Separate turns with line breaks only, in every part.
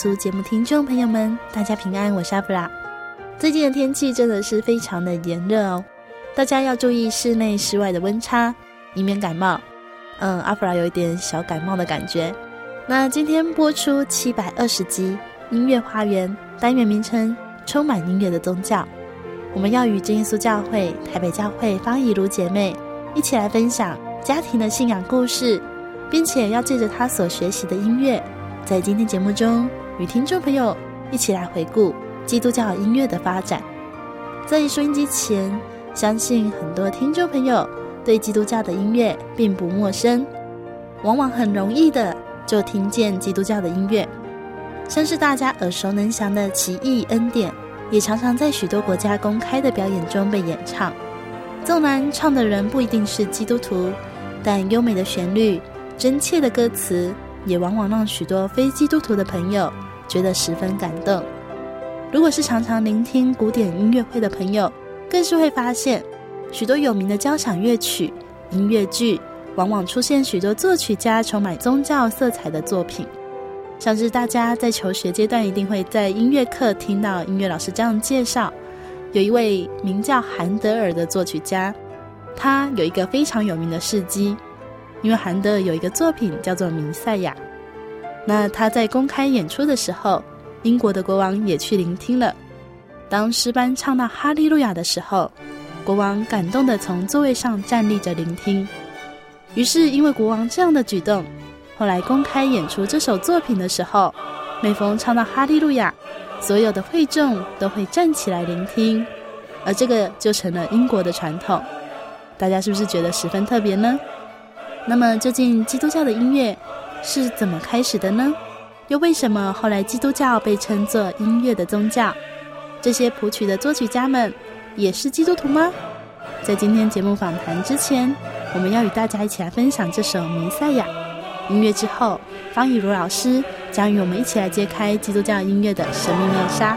族节目听众朋友们，大家平安，我是阿布拉。最近的天气真的是非常的炎热哦，大家要注意室内室外的温差，以免感冒。嗯，阿布拉有一点小感冒的感觉。那今天播出七百二十集音乐花园单元名称，充满音乐的宗教。我们要与真耶稣教会台北教会方以如姐妹一起来分享家庭的信仰故事。并且要借着他所学习的音乐，在今天节目中与听众朋友一起来回顾基督教音乐的发展。在收音机前，相信很多听众朋友对基督教的音乐并不陌生，往往很容易的就听见基督教的音乐，像是大家耳熟能详的《奇异恩典》，也常常在许多国家公开的表演中被演唱。纵然唱的人不一定是基督徒，但优美的旋律。真切的歌词也往往让许多非基督徒的朋友觉得十分感动。如果是常常聆听古典音乐会的朋友，更是会发现许多有名的交响乐曲、音乐剧，往往出现许多作曲家充满宗教色彩的作品。像是大家在求学阶段一定会在音乐课听到音乐老师这样介绍，有一位名叫韩德尔的作曲家，他有一个非常有名的事迹。因为韩德尔有一个作品叫做《弥赛亚》，那他在公开演出的时候，英国的国王也去聆听了。当诗班唱到《哈利路亚》的时候，国王感动地从座位上站立着聆听。于是，因为国王这样的举动，后来公开演出这首作品的时候，每逢唱到《哈利路亚》，所有的会众都会站起来聆听，而这个就成了英国的传统。大家是不是觉得十分特别呢？那么，究竟基督教的音乐是怎么开始的呢？又为什么后来基督教被称作音乐的宗教？这些谱曲的作曲家们也是基督徒吗？在今天节目访谈之前，我们要与大家一起来分享这首《弥赛亚》音乐之后，方以如老师将与我们一起来揭开基督教音乐的神秘面
纱。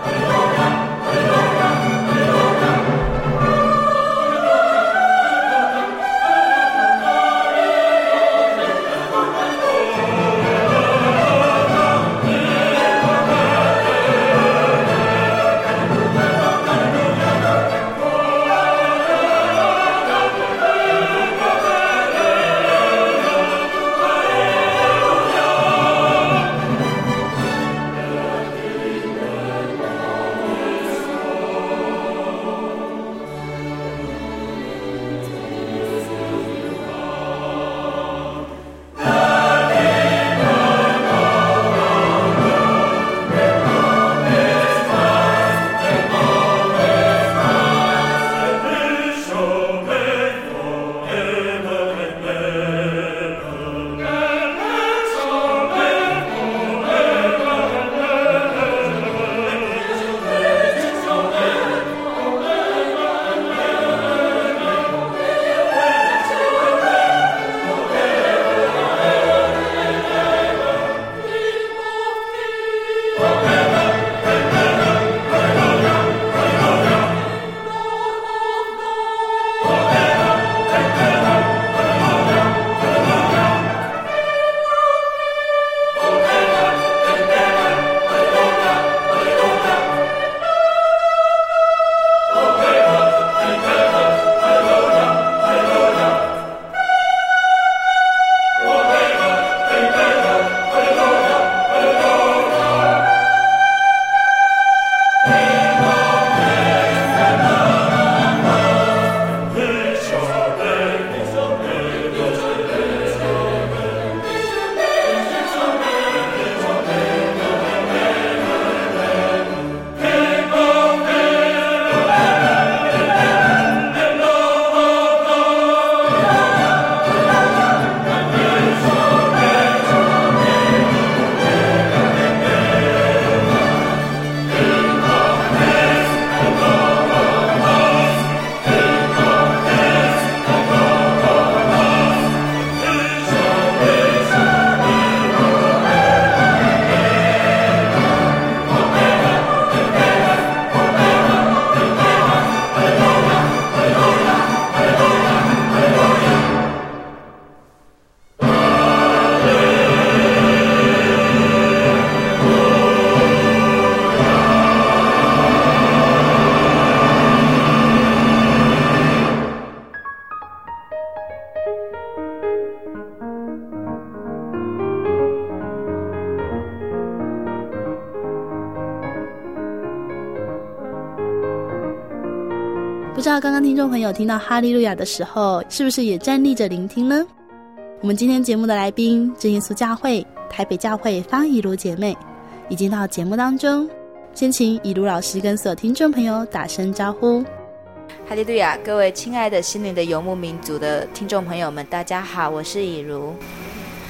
众朋友听到哈利路亚的时候，是不是也站立着聆听呢？我们今天节目的来宾，真耶稣教会台北教会方以如姐妹，已经到节目当中，先请以如老师跟所有听众朋友打声招呼。
哈利路亚，各位亲爱的心灵的游牧民族的听众朋友们，大家好，我是以如。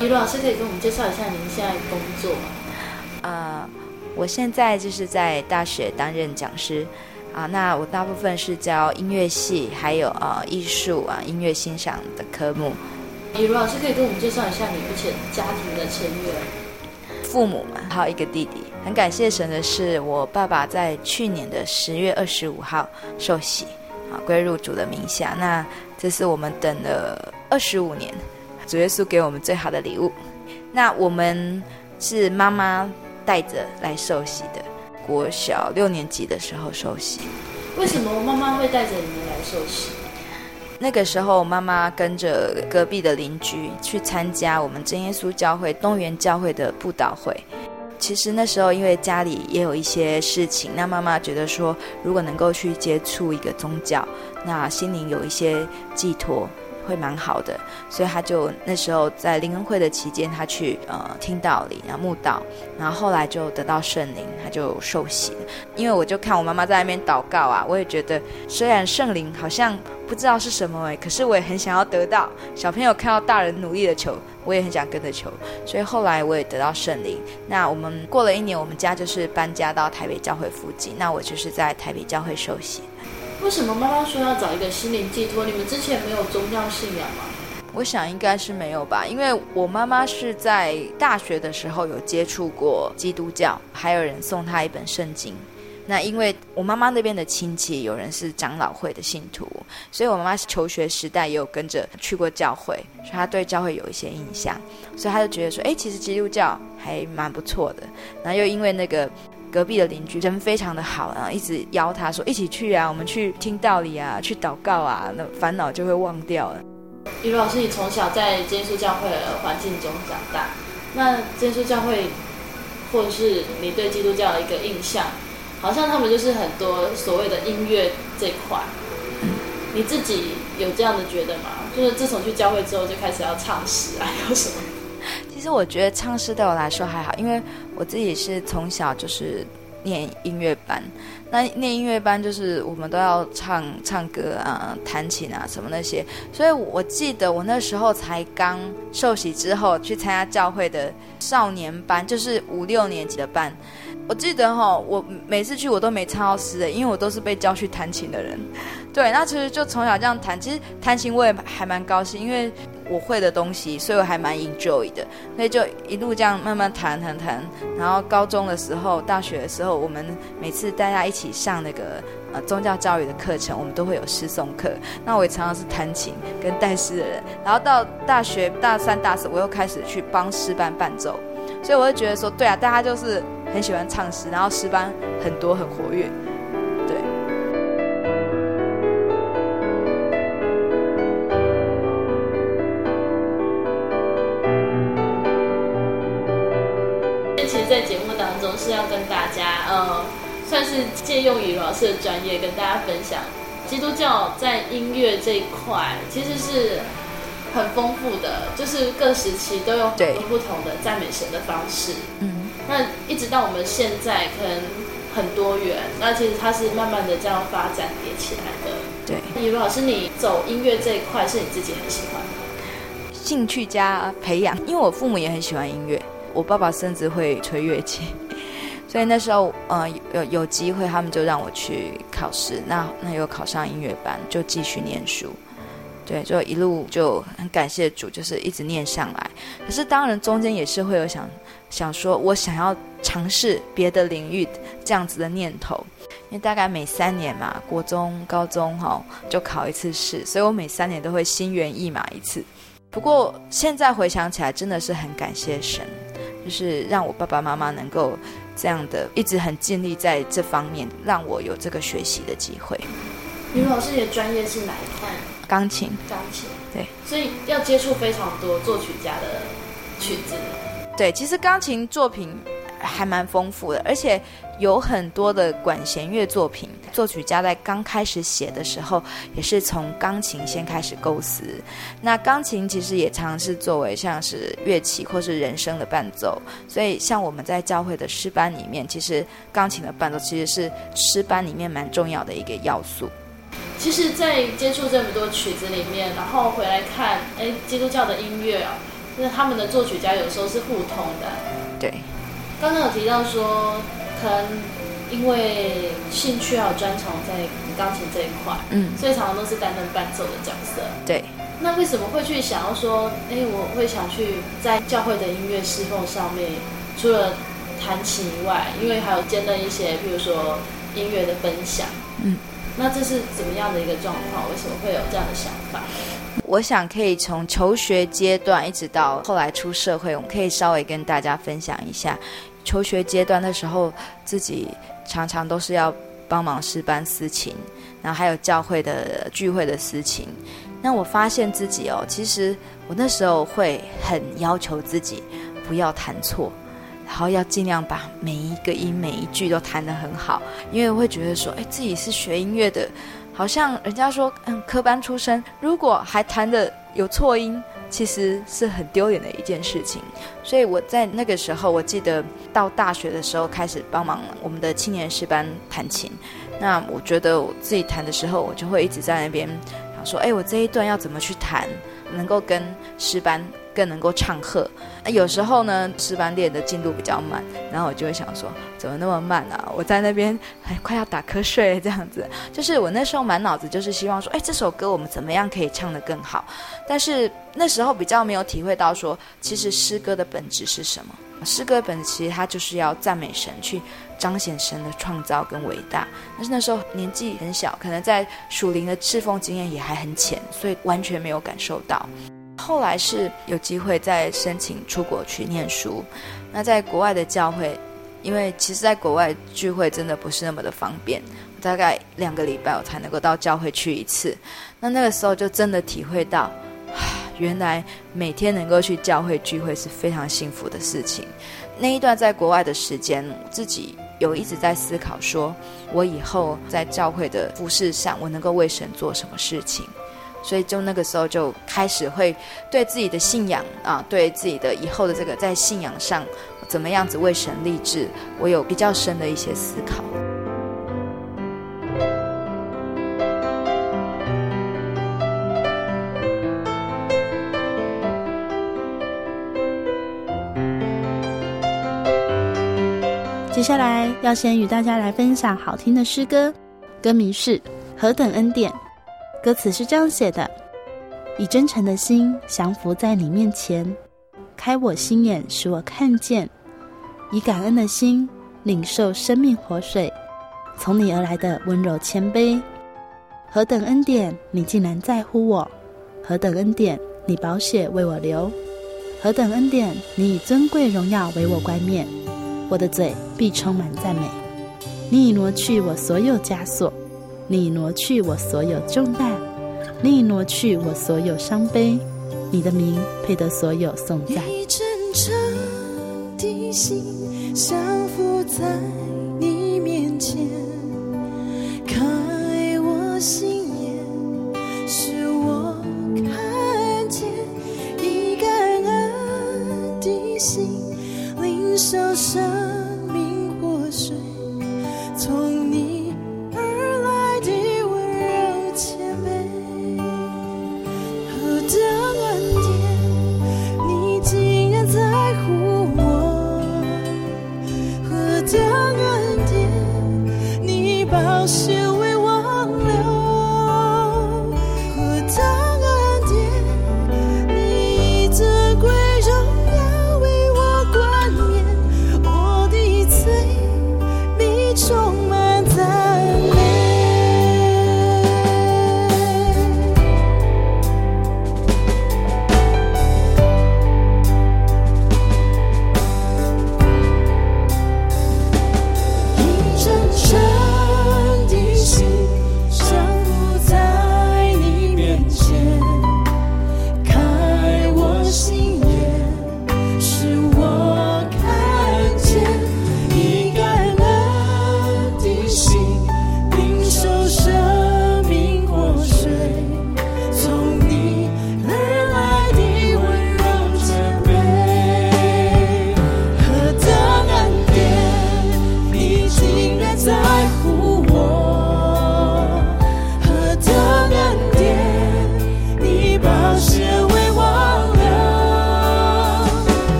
以如老师可以给我们介绍一下您现在工作吗？
呃，我现在就是在大学担任讲师。啊，那我大部分是教音乐系，还有呃艺术啊音乐欣赏的科目。
李如老师可以跟我们介绍一下你目前家庭的成员？
父母嘛，还有一个弟弟。很感谢神的是，我爸爸在去年的十月二十五号受洗，啊归入主的名下。那这是我们等了二十五年，主耶稣给我们最好的礼物。那我们是妈妈带着来受洗的。国小六年级的时候受洗，
为什么我妈妈会带着你们来受洗？
那个时候，妈妈跟着隔壁的邻居去参加我们真耶稣教会东园教会的布道会。其实那时候，因为家里也有一些事情，那妈妈觉得说，如果能够去接触一个宗教，那心灵有一些寄托。会蛮好的，所以他就那时候在灵恩会的期间，他去呃听道理，然后慕道，然后后来就得到圣灵，他就受洗。因为我就看我妈妈在那边祷告啊，我也觉得虽然圣灵好像不知道是什么哎，可是我也很想要得到。小朋友看到大人努力的求，我也很想跟着求，所以后来我也得到圣灵。那我们过了一年，我们家就是搬家到台北教会附近，那我就是在台北教会受洗。
为什么妈妈说要找一个心灵寄托？你们之前没有宗教信仰吗？
我想应该是没有吧，因为我妈妈是在大学的时候有接触过基督教，还有人送她一本圣经。那因为我妈妈那边的亲戚有人是长老会的信徒，所以我妈妈求学时代也有跟着去过教会，所以她对教会有一些印象，所以她就觉得说，哎，其实基督教还蛮不错的。然后又因为那个。隔壁的邻居人非常的好，然后一直邀他说一起去啊，我们去听道理啊，去祷告啊，那烦恼就会忘掉了。
以如老师，你从小在耶稣教会的环境中长大，那耶稣教会，或者是你对基督教的一个印象，好像他们就是很多所谓的音乐这块，你自己有这样的觉得吗？就是自从去教会之后就开始要唱诗啊，有什么？
其实我觉得唱诗对我来说还好，因为我自己是从小就是念音乐班。那念音乐班就是我们都要唱唱歌啊、弹琴啊什么那些。所以我记得我那时候才刚受洗之后去参加教会的少年班，就是五六年级的班。我记得哈，我每次去我都没唱到诗的，因为我都是被叫去弹琴的人。对，那其实就从小这样弹，其实弹琴我也还蛮高兴，因为。我会的东西，所以我还蛮 enjoy 的，所以就一路这样慢慢弹弹弹。然后高中的时候、大学的时候，我们每次大家一起上那个呃宗教教育的课程，我们都会有诗诵课。那我也常常是弹琴跟带诗的人。然后到大学大三、大四，我又开始去帮诗班伴奏。所以我就觉得说，对啊，大家就是很喜欢唱诗，然后诗班很多很活
跃。算是借用以如老师的专业跟大家分享，基督教在音乐这一块其实是很丰富的，就是各时期都有很多不同的赞美神的方式。嗯，那一直到我们现在可能很多元，那其实它是慢慢的这样发展叠起来的。
对，
以如老师，你走音乐这一块是你自己很喜欢的，
兴趣加培养，因为我父母也很喜欢音乐，我爸爸甚至会吹乐器。所以那时候，呃，有有机会，他们就让我去考试。那那又考上音乐班，就继续念书。对，就一路就很感谢主，就是一直念上来。可是当然中间也是会有想想说，我想要尝试别的领域这样子的念头。因为大概每三年嘛，国中、高中哈、就考一次试，所以我每三年都会心猿意马一次。不过现在回想起来，真的是很感谢神，就是让我爸爸妈妈能够。这样的一直很尽力在这方面，让我有这个学习的机会。
以如老师，你的专业是哪一块？
钢琴。
钢琴。
对。
所以要接触非常多作曲家的曲子。
对，其实钢琴作品还蛮丰富的，而且有很多的管弦乐作品。作曲家在刚开始写的时候，也是从钢琴先开始构思。那钢琴其实也常常是作为像是乐器或是人声的伴奏，所以像我们在教会的诗班里面，其实钢琴的伴奏其实是诗班里面蛮重要的一个要素。
其实，在接触这么多曲子里面，然后回来看，哎，基督教的音乐啊，那他们的作曲家有时候是互通的。
对。
刚刚有提到说，可能因为兴趣还有专长在钢琴这一块，嗯，所以常常都是担任伴奏的角色。
对。
那为什么会去想要说，哎，我会想去在教会的音乐侍奉上面，除了弹琴以外，因为还有兼任一些，比如说音乐的分享，嗯。那这是怎么样的一个状况？为什么会有这样的想法？
我想可以从求学阶段一直到后来出社会，我们可以稍微跟大家分享一下。求学阶段的时候，自己常常都是要帮忙诗班私琴，然后还有教会的聚会的私琴。那我发现自己哦，其实我那时候会很要求自己不要弹错。然后要尽量把每一个音、每一句都弹得很好，因为会觉得说，哎，自己是学音乐的，好像人家说，嗯，科班出身，如果还弹得有错音，其实是很丢脸的一件事情。所以我在那个时候，我记得到大学的时候开始帮忙我们的青年诗班弹琴。那我觉得我自己弹的时候，我就会一直在那边想说，哎，我这一段要怎么去弹，能够跟诗班。更能够唱和，那有时候呢，诗班练的进度比较慢，然后我就会想说，怎么那么慢啊？我在那边还快要打瞌睡这样子。就是我那时候满脑子就是希望说，哎，这首歌我们怎么样可以唱得更好？但是那时候比较没有体会到说，其实诗歌的本质是什么？诗歌本质其实它就是要赞美神，去彰显神的创造跟伟大。但是那时候年纪很小，可能在属灵的侍奉经验也还很浅，所以完全没有感受到。后来是有机会再申请出国去念书，那在国外的教会，因为其实在国外聚会真的不是那么的方便，大概两个礼拜我才能够到教会去一次。那那个时候就真的体会到，原来每天能够去教会聚会是非常幸福的事情。那一段在国外的时间，自己有一直在思考说，说我以后在教会的服事上，我能够为神做什么事情。所以，就那个时候就开始会对自己的信仰啊，对自己的以后的这个在信仰上怎么样子为神立志，我有比较深的一些思考。
接下来要先与大家来分享好听的诗歌，歌名是《何等恩典》。歌词是这样写的：以真诚的心降服在你面前，开我心眼，使我看见；以感恩的心领受生命活水，从你而来的温柔谦卑。何等恩典，你竟然在乎我；何等恩典，你宝血为我流；何等恩典，你以尊贵荣耀为我冠冕。我的嘴必充满赞美。你已挪去我所有枷锁。你挪去我所有重担，你挪去我所有伤悲，你的名配得所有颂赞。以真诚的心降服在你面前，开我心眼，使我看见，以感恩的保修。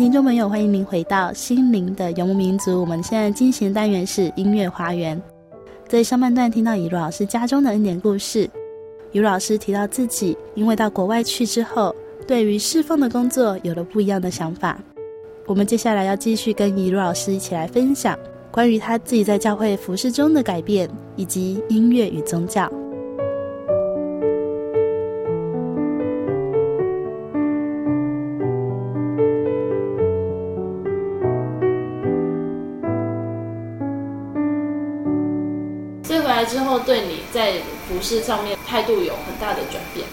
听众朋友，欢迎您回到心灵的游牧民族。我们现在进行的单元是音乐花园。在上半段听到以如老师家中的恩典故事，以如老师提到自己因为到国外去之后，对于侍奉的工作有了不一样的想法。我们接下来要继续跟以如老师一起来分享关于他自己在教会服饰中的改变，以及音乐与宗教。
服事上面态度有很大的转变，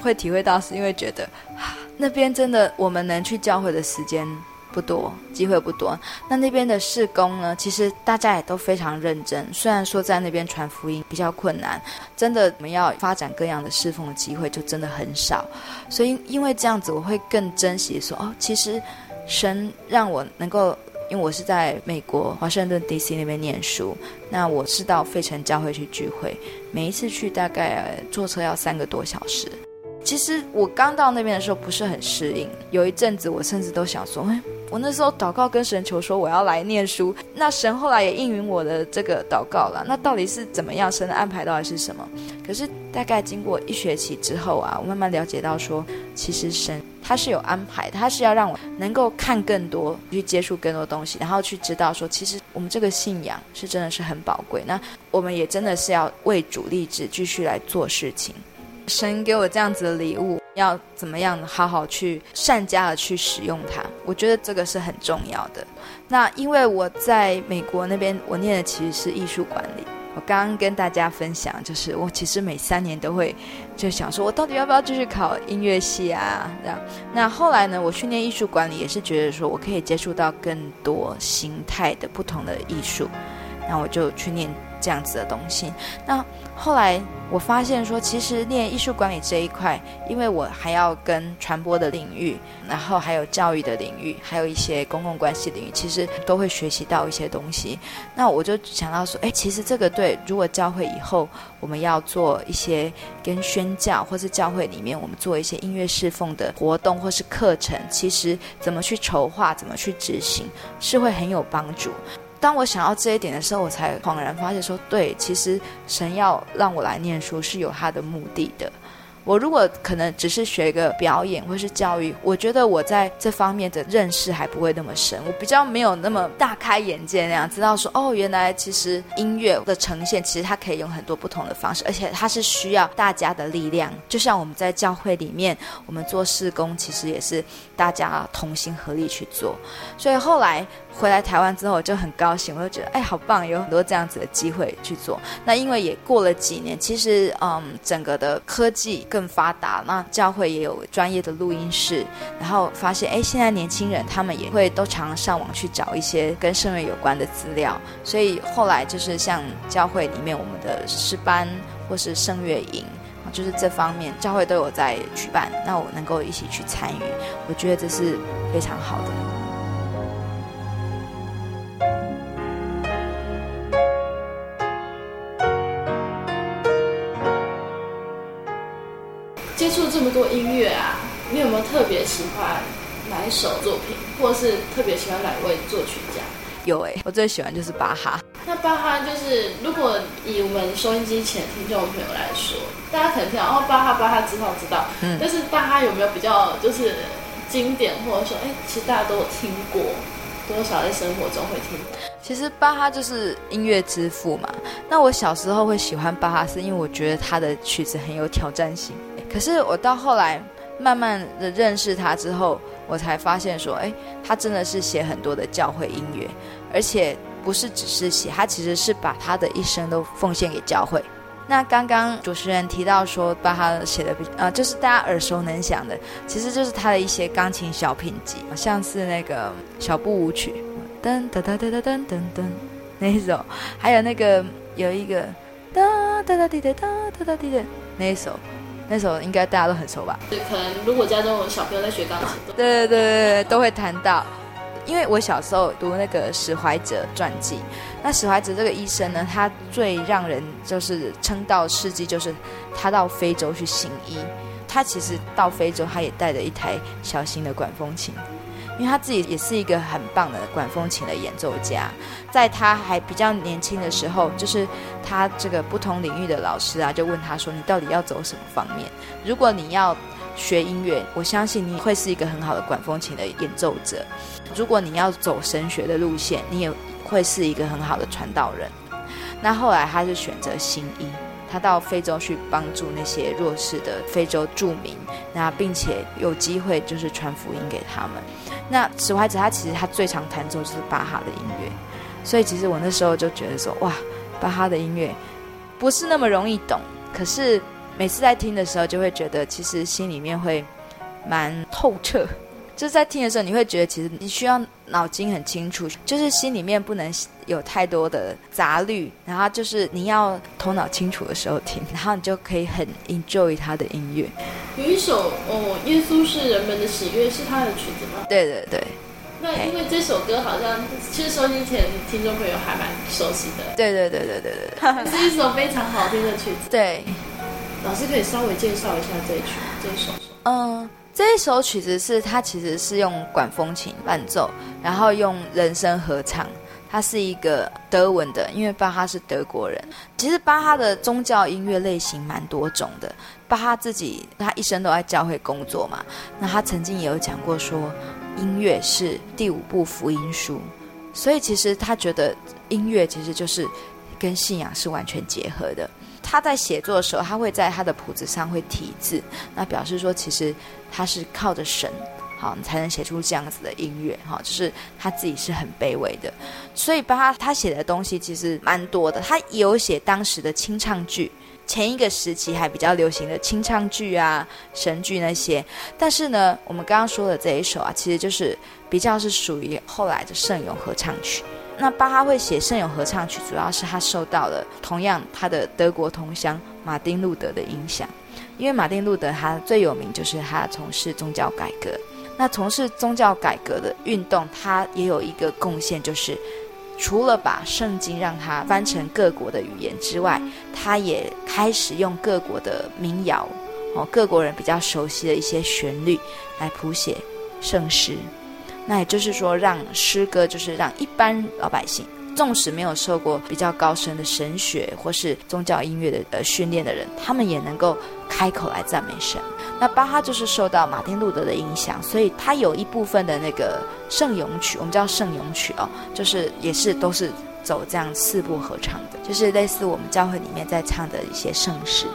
会体会到是因为觉得 那边真的我们能去教会的时间不多，机会不多。那那边的事工呢，其实大家也都非常认真。虽然说在那边传福音比较困难，真的我们要发展各样的侍奉的机会就真的很少。所以因为这样子，我会更珍惜说哦，其实神让我能够。因为我是在美国华盛顿 D.C. 那边念书，那我是到费城教会去聚会，每一次去大概坐车要三个多小时。其实我刚到那边的时候不是很适应，有一阵子我甚至都想说，哎，我那时候祷告跟神求说我要来念书，那神后来也应允我的这个祷告了。那到底是怎么样？神的安排到底是什么？可是大概经过一学期之后啊，我慢慢了解到说，其实神。他是有安排，他是要让我能够看更多，去接触更多东西，然后去知道说，其实我们这个信仰是真的是很宝贵。那我们也真的是要为主立志，继续来做事情。神给我这样子的礼物，要怎么样好好去善加的去使用它？我觉得这个是很重要的。那因为我在美国那边，我念的其实是艺术管理。我刚刚跟大家分享，就是我其实每三年都会就想说，我到底要不要继续考音乐系啊？这样。那后来呢，我去念艺术管理，也是觉得说我可以接触到更多形态的不同的艺术，那我就去念。这样子的东西，那后来我发现说，其实念艺术管理这一块，因为我还要跟传播的领域，然后还有教育的领域，还有一些公共关系领域，其实都会学习到一些东西。那我就想到说，哎，其实这个对，如果教会以后我们要做一些跟宣教，或是教会里面我们做一些音乐侍奉的活动或是课程，其实怎么去筹划，怎么去执行，是会很有帮助。当我想要这一点的时候，我才恍然发现说，对，其实神要让我来念书是有他的目的的。我如果可能只是学一个表演或是教育，我觉得我在这方面的认识还不会那么深，我比较没有那么大开眼界那样，知道说哦，原来其实音乐的呈现其实它可以用很多不同的方式，而且它是需要大家的力量。就像我们在教会里面，我们做事工，其实也是大家同心合力去做。所以后来回来台湾之后，我就很高兴，我就觉得哎，好棒，有很多这样子的机会去做。那因为也过了几年，其实嗯，整个的科技更发达，那教会也有专业的录音室，然后发现，哎，现在年轻人他们也会都常上网去找一些跟声乐有关的资料，所以后来就是像教会里面我们的诗班或是声乐营，就是这方面教会都有在举办，那我能够一起去参与，我觉得这是非常好的。
这么多音乐啊，你有没有特别喜欢哪一首作品，或是特别喜欢哪一位作曲家？
有哎、欸，我最喜欢就是巴哈。
那巴哈就是，如果以我们收音机前听众朋友来说，大家可能听到哦，巴哈巴哈知道知道，嗯，但是巴哈有没有比较就是经典，或者说哎，其实大家都有听过，多少在生活中会听过？
其实巴哈就是音乐之父嘛。那我小时候会喜欢巴哈，是因为我觉得他的曲子很有挑战性。可是我到后来慢慢的认识他之后，我才发现说，哎，他真的是写很多的教会音乐，而且不是只是写，他其实是把他的一生都奉献给教会。那刚刚主持人提到说，把他写的比呃，就是大家耳熟能详的，其实就是他的一些钢琴小品集，像是那个小步舞曲，噔噔噔噔噔噔噔那一首，还有那个有一个哒哒哒滴哒哒哒哒滴的那一首。那首应该大家都很熟吧？
对，可能如果家中有小朋友在学钢琴，
对对对对，都会弹到。因为我小时候读那个史怀哲传记，那史怀哲这个医生呢，他最让人就是称道事迹，就是他到非洲去行医。他其实到非洲，他也带着一台小型的管风琴。因为他自己也是一个很棒的管风琴的演奏家，在他还比较年轻的时候，就是他这个不同领域的老师啊，就问他说：“你到底要走什么方面？如果你要学音乐，我相信你会是一个很好的管风琴的演奏者；如果你要走神学的路线，你也会是一个很好的传道人。”那后来他就选择新医，他到非洲去帮助那些弱势的非洲住民，那并且有机会就是传福音给他们。那此外者他其实他最常弹奏就是巴哈的音乐，所以其实我那时候就觉得说，哇，巴哈的音乐不是那么容易懂，可是每次在听的时候就会觉得其实心里面会蛮透彻。就是在听的时候，你会觉得其实你需要脑筋很清楚，就是心里面不能有太多的杂虑，然后就是你要头脑清楚的时候听，然后你就可以很 enjoy 他的音乐。
有一首哦，《耶稣是人们的喜悦》是他的曲子吗？
对对对。
那因为这首歌好像其实收音前听众朋友还蛮熟悉的。
对对对对对对对。
是一首非常好听的曲子。
对。
老师可以稍微介绍一下这一曲这一首。
嗯。这一首曲子是它其实是用管风琴伴奏，然后用人声合唱。它是一个德文的，因为巴哈是德国人。其实巴哈的宗教音乐类型蛮多种的。巴哈自己他一生都在教会工作嘛，那他曾经也有讲过说，音乐是第五部福音书。所以其实他觉得音乐其实就是跟信仰是完全结合的。他在写作的时候，他会在他的谱子上会题字，那表示说其实他是靠着神好，你才能写出这样子的音乐，哈，就是他自己是很卑微的，所以巴哈他写的东西其实蛮多的，他有写当时的清唱剧，前一个时期还比较流行的清唱剧啊、神剧那些，但是呢，我们刚刚说的这一首啊，其实就是比较是属于后来的圣咏合唱曲。那巴哈会写圣咏合唱曲，主要是他受到了同样他的德国同乡马丁路德的影响，因为马丁路德他最有名就是他从事宗教改革。那从事宗教改革的运动，他也有一个贡献，就是除了把圣经让它翻成各国的语言之外，他也开始用各国的民谣，哦，各国人比较熟悉的一些旋律来谱写圣诗。那也就是说，让诗歌就是让一般老百姓。纵使没有受过比较高深的神学或是宗教音乐的呃训练的人，他们也能够开口来赞美神。那巴哈就是受到马丁路德的影响，所以他有一部分的那个圣咏曲，我们叫圣咏曲哦，就是也是都是走这样四部合唱的，就是类似我们教会里面在唱的一些圣诗。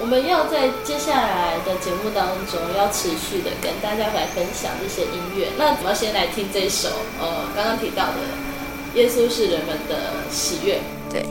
我们要在接下来的节目当中要持续的跟大家来分享这些音乐。那我们要先来听这首，呃，刚刚提到的。耶稣是人们的喜悦，对。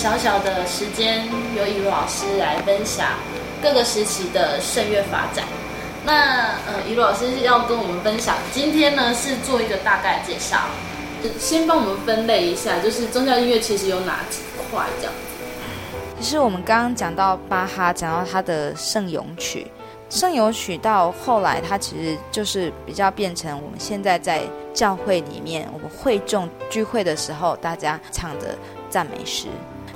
小小的时间，由雨露老师来分享各个时期的圣乐发展。那呃，雨露老师是要跟我们分享，今天呢是做一个大概介绍，先帮我们分类一下，就是宗教音乐其实有哪几块这样子。
其实我们刚刚讲到巴哈，讲到他的圣咏曲，圣咏曲到后来，它其实就是比较变成我们现在在教会里面，我们会众聚会的时候，大家唱的赞美诗。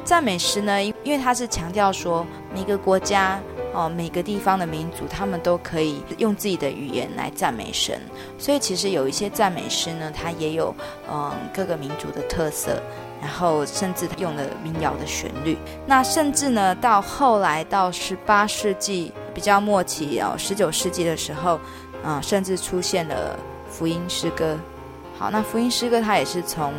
赞美诗呢，因因为它是强调说每个国家哦，每个地方的民族，他们都可以用自己的语言来赞美神，所以其实有一些赞美诗呢，它也有嗯各个民族的特色，然后甚至用了民谣的旋律。那甚至呢，到后来到十八世纪比较末期哦，十九世纪的时候，嗯，甚至出现了福音诗歌。好，那福音诗歌它也是从、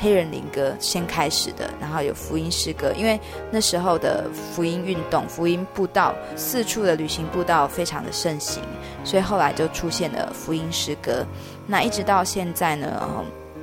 黑人灵歌先开始的，然后有福音诗歌，因为那时候的福音运动、福音布道四处的旅行布道非常的盛行，所以后来就出现了福音诗歌。那一直到现在呢，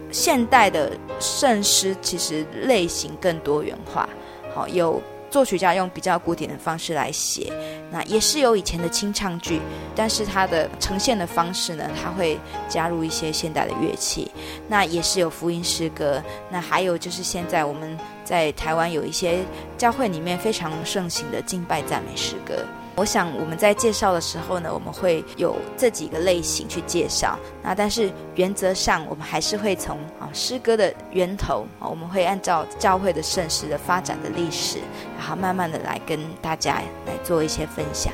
现代的圣诗其实类型更多元化，好有。作曲家用比较古典的方式来写，那也是有以前的清唱剧，但是它的呈现的方式呢，它会加入一些现代的乐器。那也是有福音诗歌，那还有就是现在我们在台湾有一些教会里面非常盛行的敬拜赞美诗歌。我想我们在介绍的时候呢，我们会有这几个类型去介绍。那但是原则上，我们还是会从啊诗歌的源头，我们会按照教会的盛世的发展的历史，然后慢慢的来跟大家来做一些分享。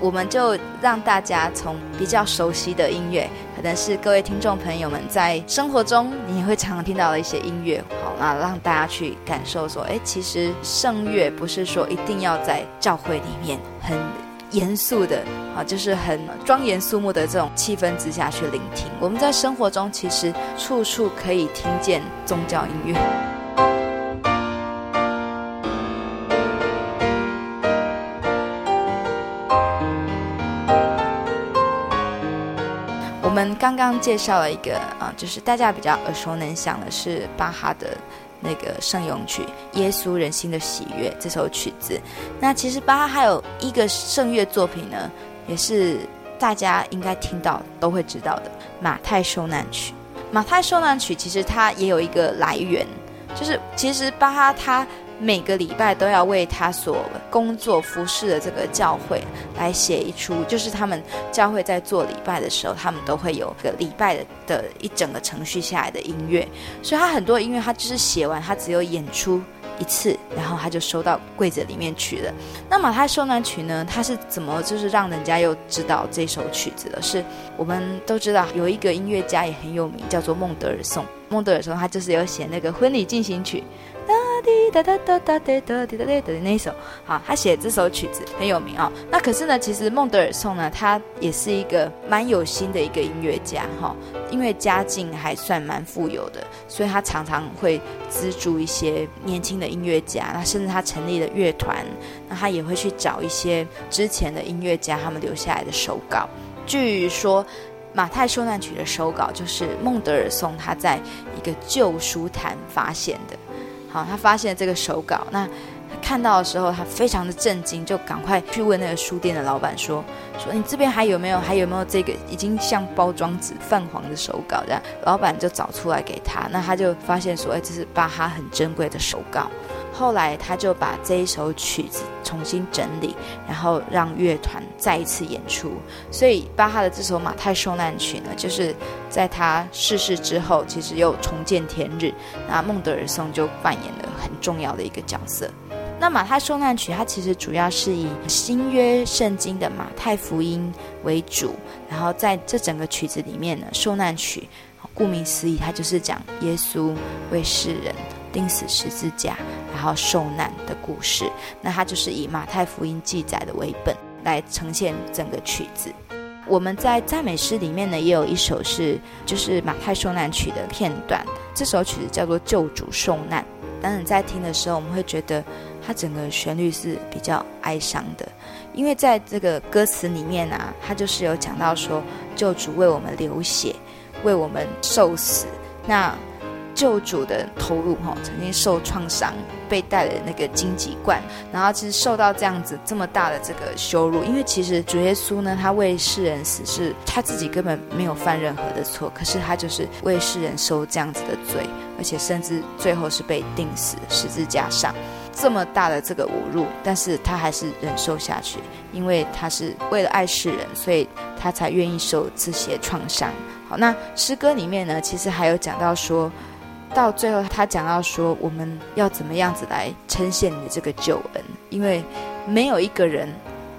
我们就让大家从比较熟悉的音乐，可能是各位听众朋友们在生活中你也会常常听到的一些音乐，好，那让大家去感受说，哎，其实圣乐不是说一定要在教会里面很严肃的啊，就是很庄严肃穆的这种气氛之下去聆听。我们在生活中其实处处可以听见宗教音乐。刚介绍了一个啊，就是大家比较耳熟能详的是巴哈的那个圣咏曲《耶稣人心的喜悦》这首曲子。那其实巴哈还有一个圣乐作品呢，也是大家应该听到都会知道的《马太受难曲》。《马太受难曲》其实它也有一个来源，就是其实巴哈他。每个礼拜都要为他所工作服侍的这个教会来写一出，就是他们教会在做礼拜的时候，他们都会有个礼拜的的一整个程序下来的音乐，所以他很多音乐他就是写完，他只有演出一次，然后他就收到柜子里面去了。那马太受难曲呢，他是怎么就是让人家又知道这首曲子的？是我们都知道有一个音乐家也很有名，叫做孟德尔颂。孟德尔颂他就是有写那个婚礼进行曲。滴哒哒哒哒滴哒滴哒滴那首，好，他写这首曲子很有名、哦。那可是呢，其实孟德尔颂呢，他也是一个蛮有心的一个音乐家哈、哦，因为家境还算蛮富有的，所以他常常会资助一些年轻的音乐家，那甚至他成立了乐团，那他也会去找一些之前的音乐家他们留下来的手稿。据说《马太受难曲》的手稿就是孟德尔颂他在一个旧书摊发现的。好，他发现这个手稿，那看到的时候，他非常的震惊，就赶快去问那个书店的老板说：“说你这边还有没有，还有没有这个已经像包装纸泛黄的手稿？”这样，老板就找出来给他，那他就发现说：“哎，这是巴哈很珍贵的手稿。”后来他就把这一首曲子重新整理，然后让乐团再一次演出。所以巴哈的这首《马太受难曲》呢，就是在他逝世之后，其实又重见天日。那孟德尔颂就扮演了很重要的一个角色。那《马太受难曲》它其实主要是以新约圣经的马太福音为主，然后在这整个曲子里面呢，受难曲，顾名思义，它就是讲耶稣为世人。钉死十字架，然后受难的故事，那它就是以马太福音记载的为本来呈现整个曲子。我们在赞美诗里面呢，也有一首是就是马太受难曲的片段，这首曲子叫做《救主受难》。当你在听的时候，我们会觉得它整个旋律是比较哀伤的，因为在这个歌词里面啊，它就是有讲到说，救主为我们流血，为我们受死。那救主的头颅哈，曾经受创伤，被戴了那个荆棘冠，然后其实受到这样子这么大的这个羞辱，因为其实主耶稣呢，他为世人死是他自己根本没有犯任何的错，可是他就是为世人受这样子的罪，而且甚至最后是被钉死十字架上。这么大的这个侮辱，但是他还是忍受下去，因为他是为了爱世人，所以他才愿意受这些创伤。好，那诗歌里面呢，其实还有讲到说，到最后他讲到说，我们要怎么样子来称谢你的这个救恩，因为没有一个人。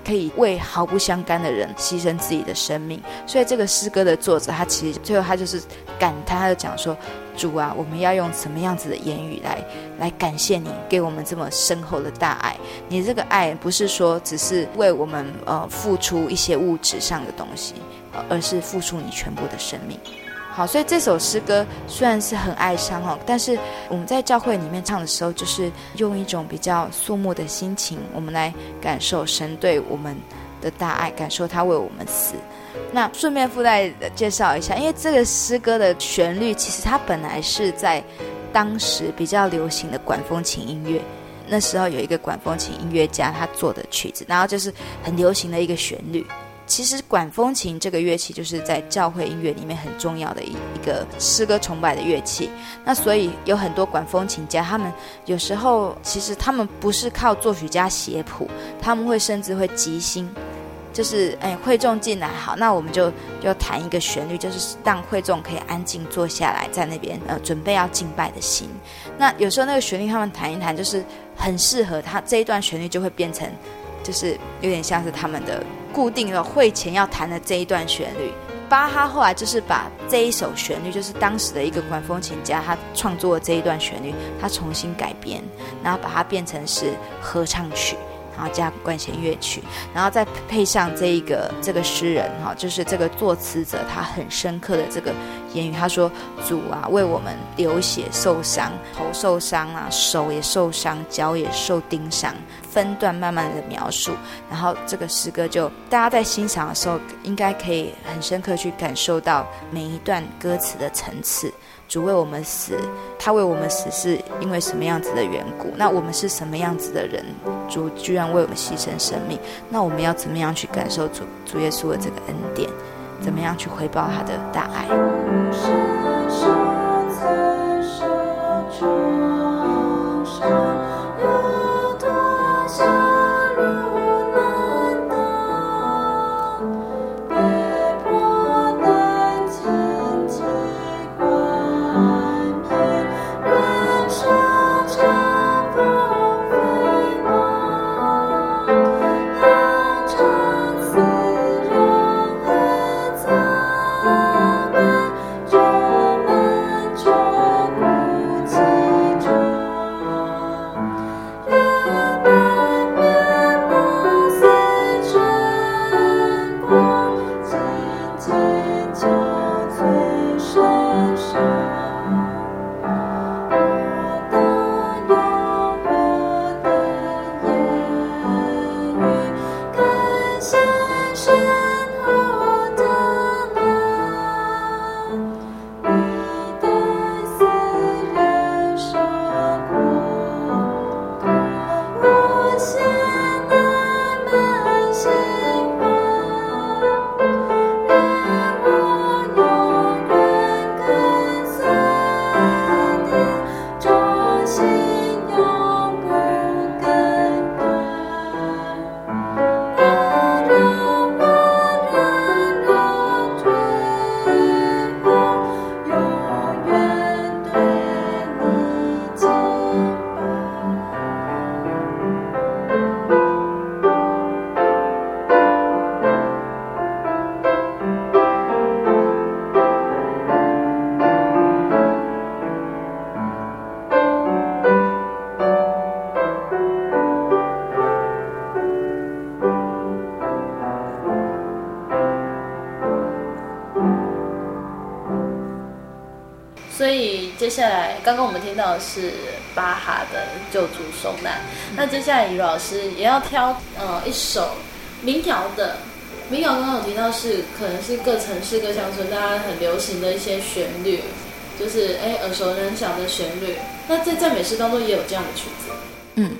可以为毫不相干的人牺牲自己的生命，所以这个诗歌的作者他其实最后他就是感叹，他就讲说：“主啊，我们要用什么样子的言语来来感谢你给我们这么深厚的大爱？你这个爱不是说只是为我们呃付出一些物质上的东西，而是付出你全部的生命。”好，所以这首诗歌虽然是很哀伤哦，但是我们在教会里面唱的时候，就是用一种比较肃穆的心情，我们来感受神对我们的大爱，感受他为我们死。那顺便附带介绍一下，因为这个诗歌的旋律，其实它本来是在当时比较流行的管风琴音乐，那时候有一个管风琴音乐家他做的曲子，然后就是很流行的一个旋律。其实管风琴这个乐器就是在教会音乐里面很重要的一一个诗歌崇拜的乐器。那所以有很多管风琴家，他们有时候其实他们不是靠作曲家写谱，他们会甚至会即兴，就是哎会众进来好，那我们就就弹一个旋律，就是让会众可以安静坐下来，在那边呃准备要敬拜的心。那有时候那个旋律他们弹一弹，就是很适合他这一段旋律就会变成，就是有点像是他们的。固定的会前要弹的这一段旋律，巴哈后来就是把这一首旋律，就是当时的一个管风琴家他创作的这一段旋律，他重新改编，然后把它变成是合唱曲。然后加管弦乐曲，然后再配上这一个这个诗人哈，就是这个作词者他很深刻的这个言语，他说：“主啊，为我们流血受伤，头受伤啊，手也受伤，脚也受钉伤。”分段慢慢的描述，然后这个诗歌就大家在欣赏的时候，应该可以很深刻去感受到每一段歌词的层次。主为我们死，他为我们死是因为什么样子的缘故？那我们是什么样子的人？主居然为我们牺牲生命，那我们要怎么样去感受主主耶稣的这个恩典？怎么样去回报他的大
爱？刚刚我们听到的是巴哈的救主受难。那接下来，余老师也要挑呃一首民谣的民谣。刚刚有提到是可能是各城市各乡村大家很流行的一些旋律，就是哎耳熟能详的旋律。那在赞美诗当中也有这样的曲子。
嗯，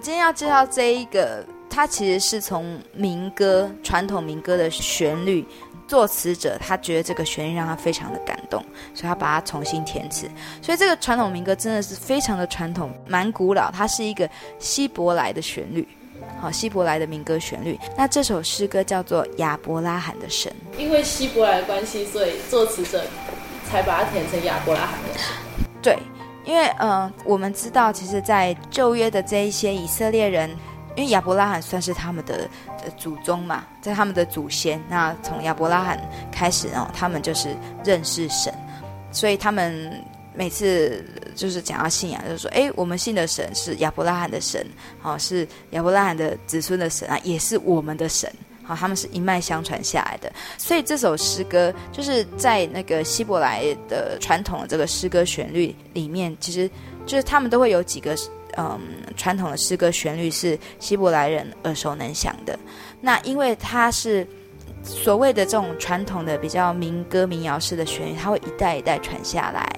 今天要介绍这一个，它其实是从民歌传统民歌的旋律。作词者他觉得这个旋律让他非常的感动，所以他把它重新填词。所以这个传统民歌真的是非常的传统，蛮古老。它是一个希伯来的旋律，好，希伯来的民歌旋律。那这首诗歌叫做《亚伯拉罕的神》，
因为希伯来的关系，所以作词者才把它填成亚伯拉罕的神。
对，因为嗯、呃，我们知道，其实，在旧约的这一些以色列人。因为亚伯拉罕算是他们的祖宗嘛，在他们的祖先。那从亚伯拉罕开始哦，他们就是认识神，所以他们每次就是讲到信仰，就是说：哎，我们信的神是亚伯拉罕的神，哦，是亚伯拉罕的子孙的神啊，也是我们的神。好，他们是一脉相传下来的。所以这首诗歌就是在那个希伯来的传统的这个诗歌旋律里面，其实就是他们都会有几个。嗯，传统的诗歌旋律是希伯来人耳熟能详的。那因为它是所谓的这种传统的比较民歌民谣式的旋律，它会一代一代传下来。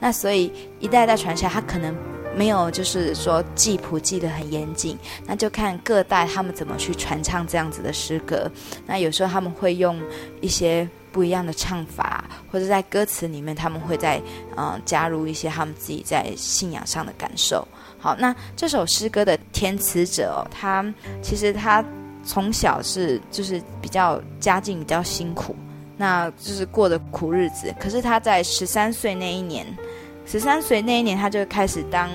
那所以一代一代传下来，它可能没有就是说记谱记得很严谨。那就看各代他们怎么去传唱这样子的诗歌。那有时候他们会用一些不一样的唱法，或者在歌词里面他们会再嗯加入一些他们自己在信仰上的感受。好，那这首诗歌的填词者哦，他其实他从小是就是比较家境比较辛苦，那就是过的苦日子。可是他在十三岁那一年，十三岁那一年他就开始当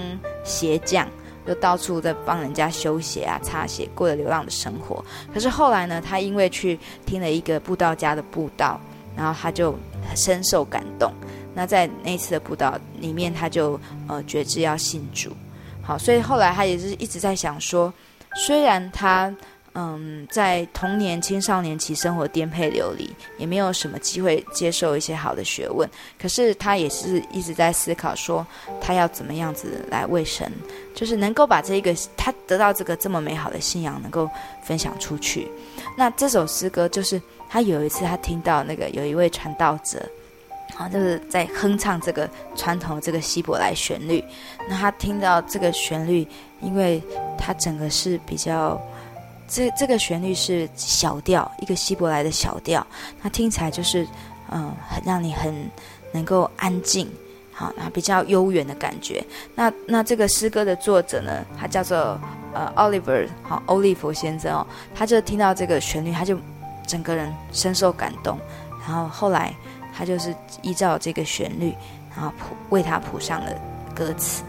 鞋匠，就到处在帮人家修鞋啊、擦鞋，过着流浪的生活。可是后来呢，他因为去听了一个布道家的布道，然后他就深受感动。那在那次的布道里面，他就呃决志要信主。好，所以后来他也是一直在想说，虽然他嗯在童年青少年期生活颠沛流离，也没有什么机会接受一些好的学问，可是他也是一直在思考说，他要怎么样子来为神，就是能够把这个他得到这个这么美好的信仰能够分享出去。那这首诗歌就是他有一次他听到那个有一位传道者。啊，就是在哼唱这个传统这个希伯来旋律。那他听到这个旋律，因为他整个是比较，这这个旋律是小调，一个希伯来的小调，那听起来就是，嗯，很让你很能够安静，好，那比较悠远的感觉。那那这个诗歌的作者呢，他叫做呃 Oliver，好，欧利弗先生哦，他就听到这个旋律，他就整个人深受感动，然后后来。他就是依照这个旋律，然后谱为他谱上了歌词。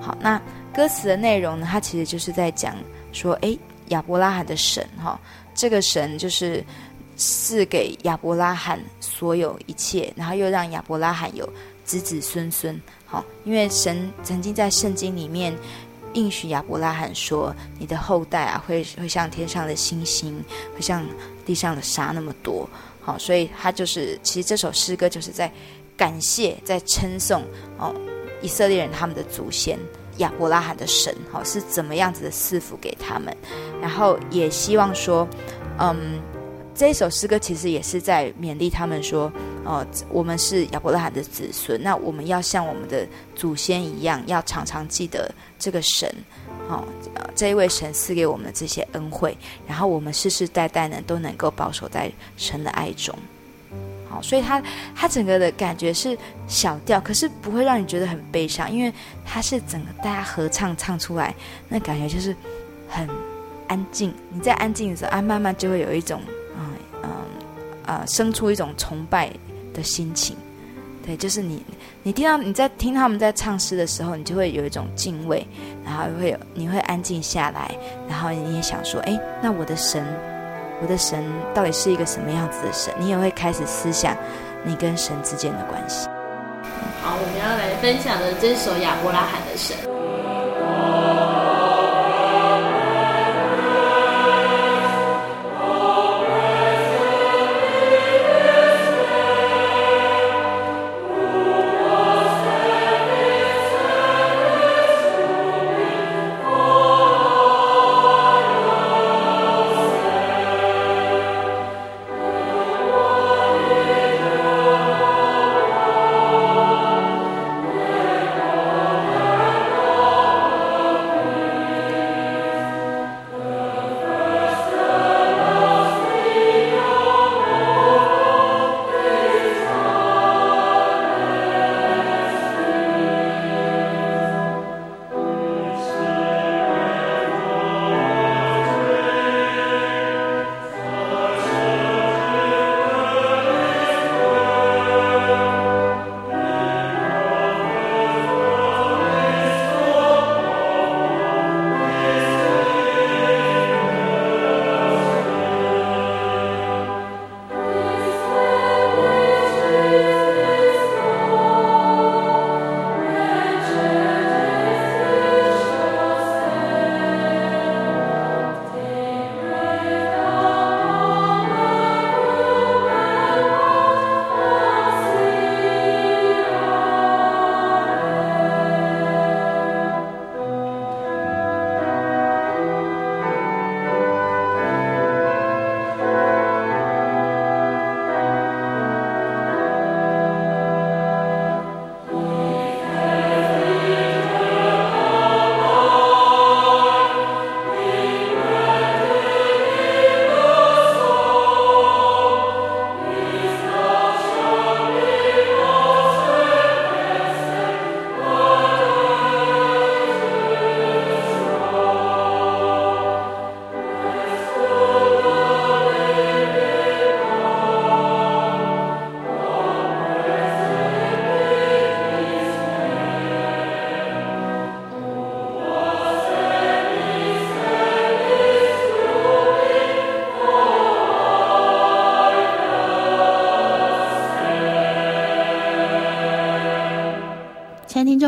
好，那歌词的内容呢？它其实就是在讲说，诶，亚伯拉罕的神哈、哦，这个神就是赐给亚伯拉罕所有一切，然后又让亚伯拉罕有子子孙孙。好、哦，因为神曾经在圣经里面应许亚伯拉罕说，你的后代啊，会会像天上的星星，会像地上的沙那么多。好，所以他就是，其实这首诗歌就是在感谢，在称颂哦，以色列人他们的祖先亚伯拉罕的神，好，是怎么样子的赐福给他们，然后也希望说，嗯，这首诗歌其实也是在勉励他们说，哦，我们是亚伯拉罕的子孙，那我们要像我们的祖先一样，要常常记得这个神。哦，这一位神赐给我们的这些恩惠，然后我们世世代代呢都能够保守在神的爱中。好，所以他他整个的感觉是小调，可是不会让你觉得很悲伤，因为他是整个大家合唱唱出来，那感觉就是很安静。你在安静的时候啊，慢慢就会有一种嗯嗯呃生出一种崇拜的心情。对，就是你。你听到你在听他们在唱诗的时候，你就会有一种敬畏，然后会有你会安静下来，然后你也想说，哎，那我的神，我的神到底是一个什么样子的神？你也会开始思想你跟神之间的关系。
好，我们要来分享的这首亚伯拉罕的神。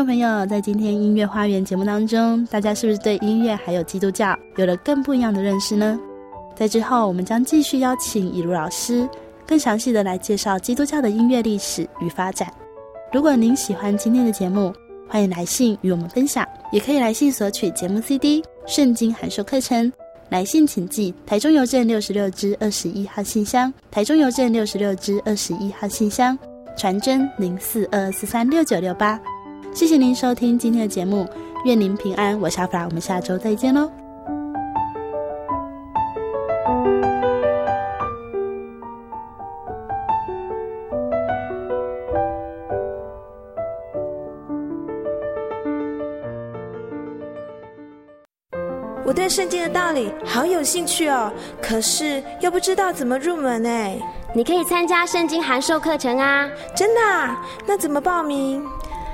众朋友，在今天音乐花园节目当中，大家是不是对音乐还有基督教有了更不一样的认识呢？在之后，我们将继续邀请以如老师，更详细的来介绍基督教的音乐历史与发展。如果您喜欢今天的节目，欢迎来信与我们分享，也可以来信索取节目 CD、圣经函授课程。来信请寄台中邮政六十六支二十一号信箱，台中邮政六十六支二十一号信箱，传真零四二四三六九六八。谢谢您收听今天的节目，愿您平安。我是阿弗拉，我们下周再见喽。
我对圣经的道理好有兴趣哦，可是又不知道怎么入门哎。
你可以参加圣经函授课程啊！
真的啊？那怎么报名？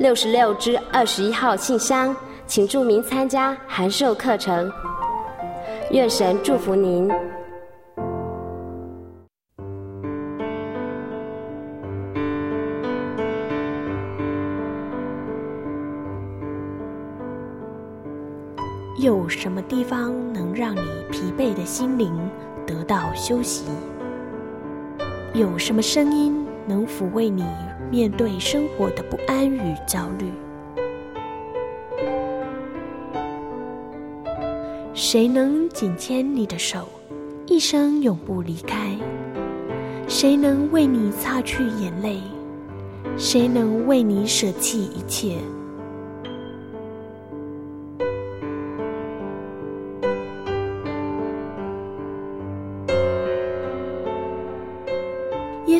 六十六之二十一号信箱，请注明参加函授课程。愿神祝福您。
有什么地方能让你疲惫的心灵得到休息？有什么声音能抚慰你面对生活的不安与焦虑？谁能紧牵你的手，一生永不离开？谁能为你擦去眼泪？谁能为你舍弃一切？